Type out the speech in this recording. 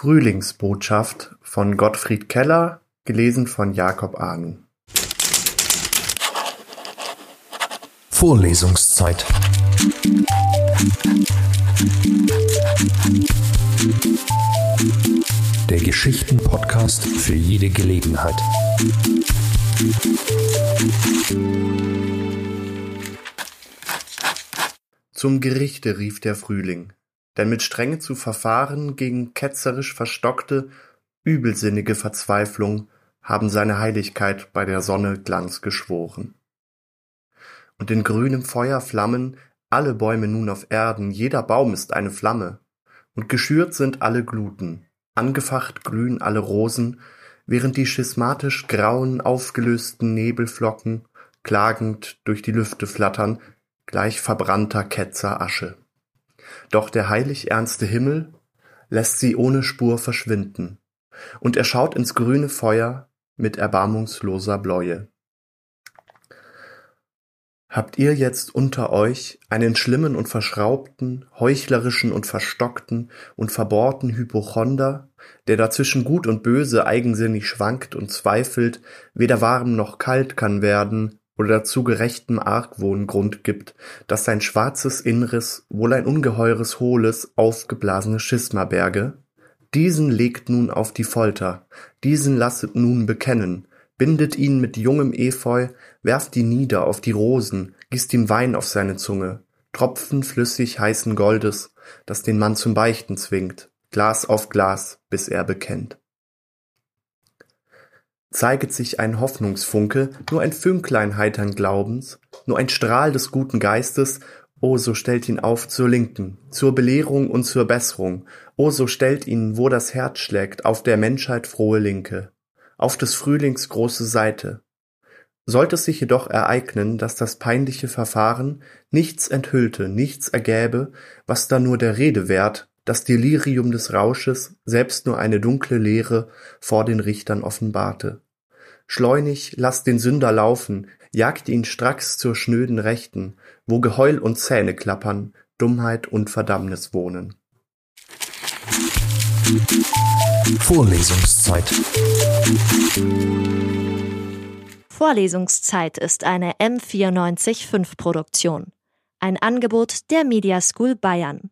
Frühlingsbotschaft von Gottfried Keller, gelesen von Jakob Arnu. Vorlesungszeit. Der Geschichten-Podcast für jede Gelegenheit. Zum Gerichte rief der Frühling, denn mit Strenge zu verfahren gegen ketzerisch verstockte, übelsinnige Verzweiflung haben seine Heiligkeit bei der Sonne Glanz geschworen. Und in grünem Feuer flammen alle Bäume nun auf Erden, jeder Baum ist eine Flamme, und geschürt sind alle Gluten, angefacht glühen alle Rosen, während die schismatisch grauen, aufgelösten Nebelflocken klagend durch die Lüfte flattern, gleich verbrannter Ketzer Asche. Doch der heilig ernste Himmel lässt sie ohne Spur verschwinden, und er schaut ins grüne Feuer mit erbarmungsloser Bläue. Habt ihr jetzt unter euch einen schlimmen und verschraubten, heuchlerischen und verstockten und verbohrten Hypochonder, der dazwischen Gut und Böse eigensinnig schwankt und zweifelt, weder warm noch kalt kann werden oder zu gerechtem Argwohn Grund gibt, dass sein schwarzes Inneres wohl ein ungeheures hohles, aufgeblasenes Schisma berge? Diesen legt nun auf die Folter, diesen lasset nun bekennen, bindet ihn mit jungem Efeu, werft ihn nieder auf die Rosen, gießt ihm Wein auf seine Zunge, Tropfen flüssig heißen Goldes, das den Mann zum Beichten zwingt, Glas auf Glas, bis er bekennt. Zeiget sich ein Hoffnungsfunke, nur ein Fünklein heitern Glaubens, nur ein Strahl des guten Geistes, o so stellt ihn auf zur Linken, zur Belehrung und zur Besserung, o so stellt ihn, wo das Herz schlägt, auf der Menschheit frohe Linke auf des Frühlings große Seite. Sollte es sich jedoch ereignen, dass das peinliche Verfahren nichts enthüllte, nichts ergäbe, was da nur der Rede wert, das Delirium des Rausches selbst nur eine dunkle Leere vor den Richtern offenbarte. Schleunig lasst den Sünder laufen, jagt ihn stracks zur schnöden Rechten, wo Geheul und Zähne klappern, Dummheit und Verdammnis wohnen. Vorlesungszeit. Vorlesungszeit ist eine M945 Produktion. Ein Angebot der Media School Bayern.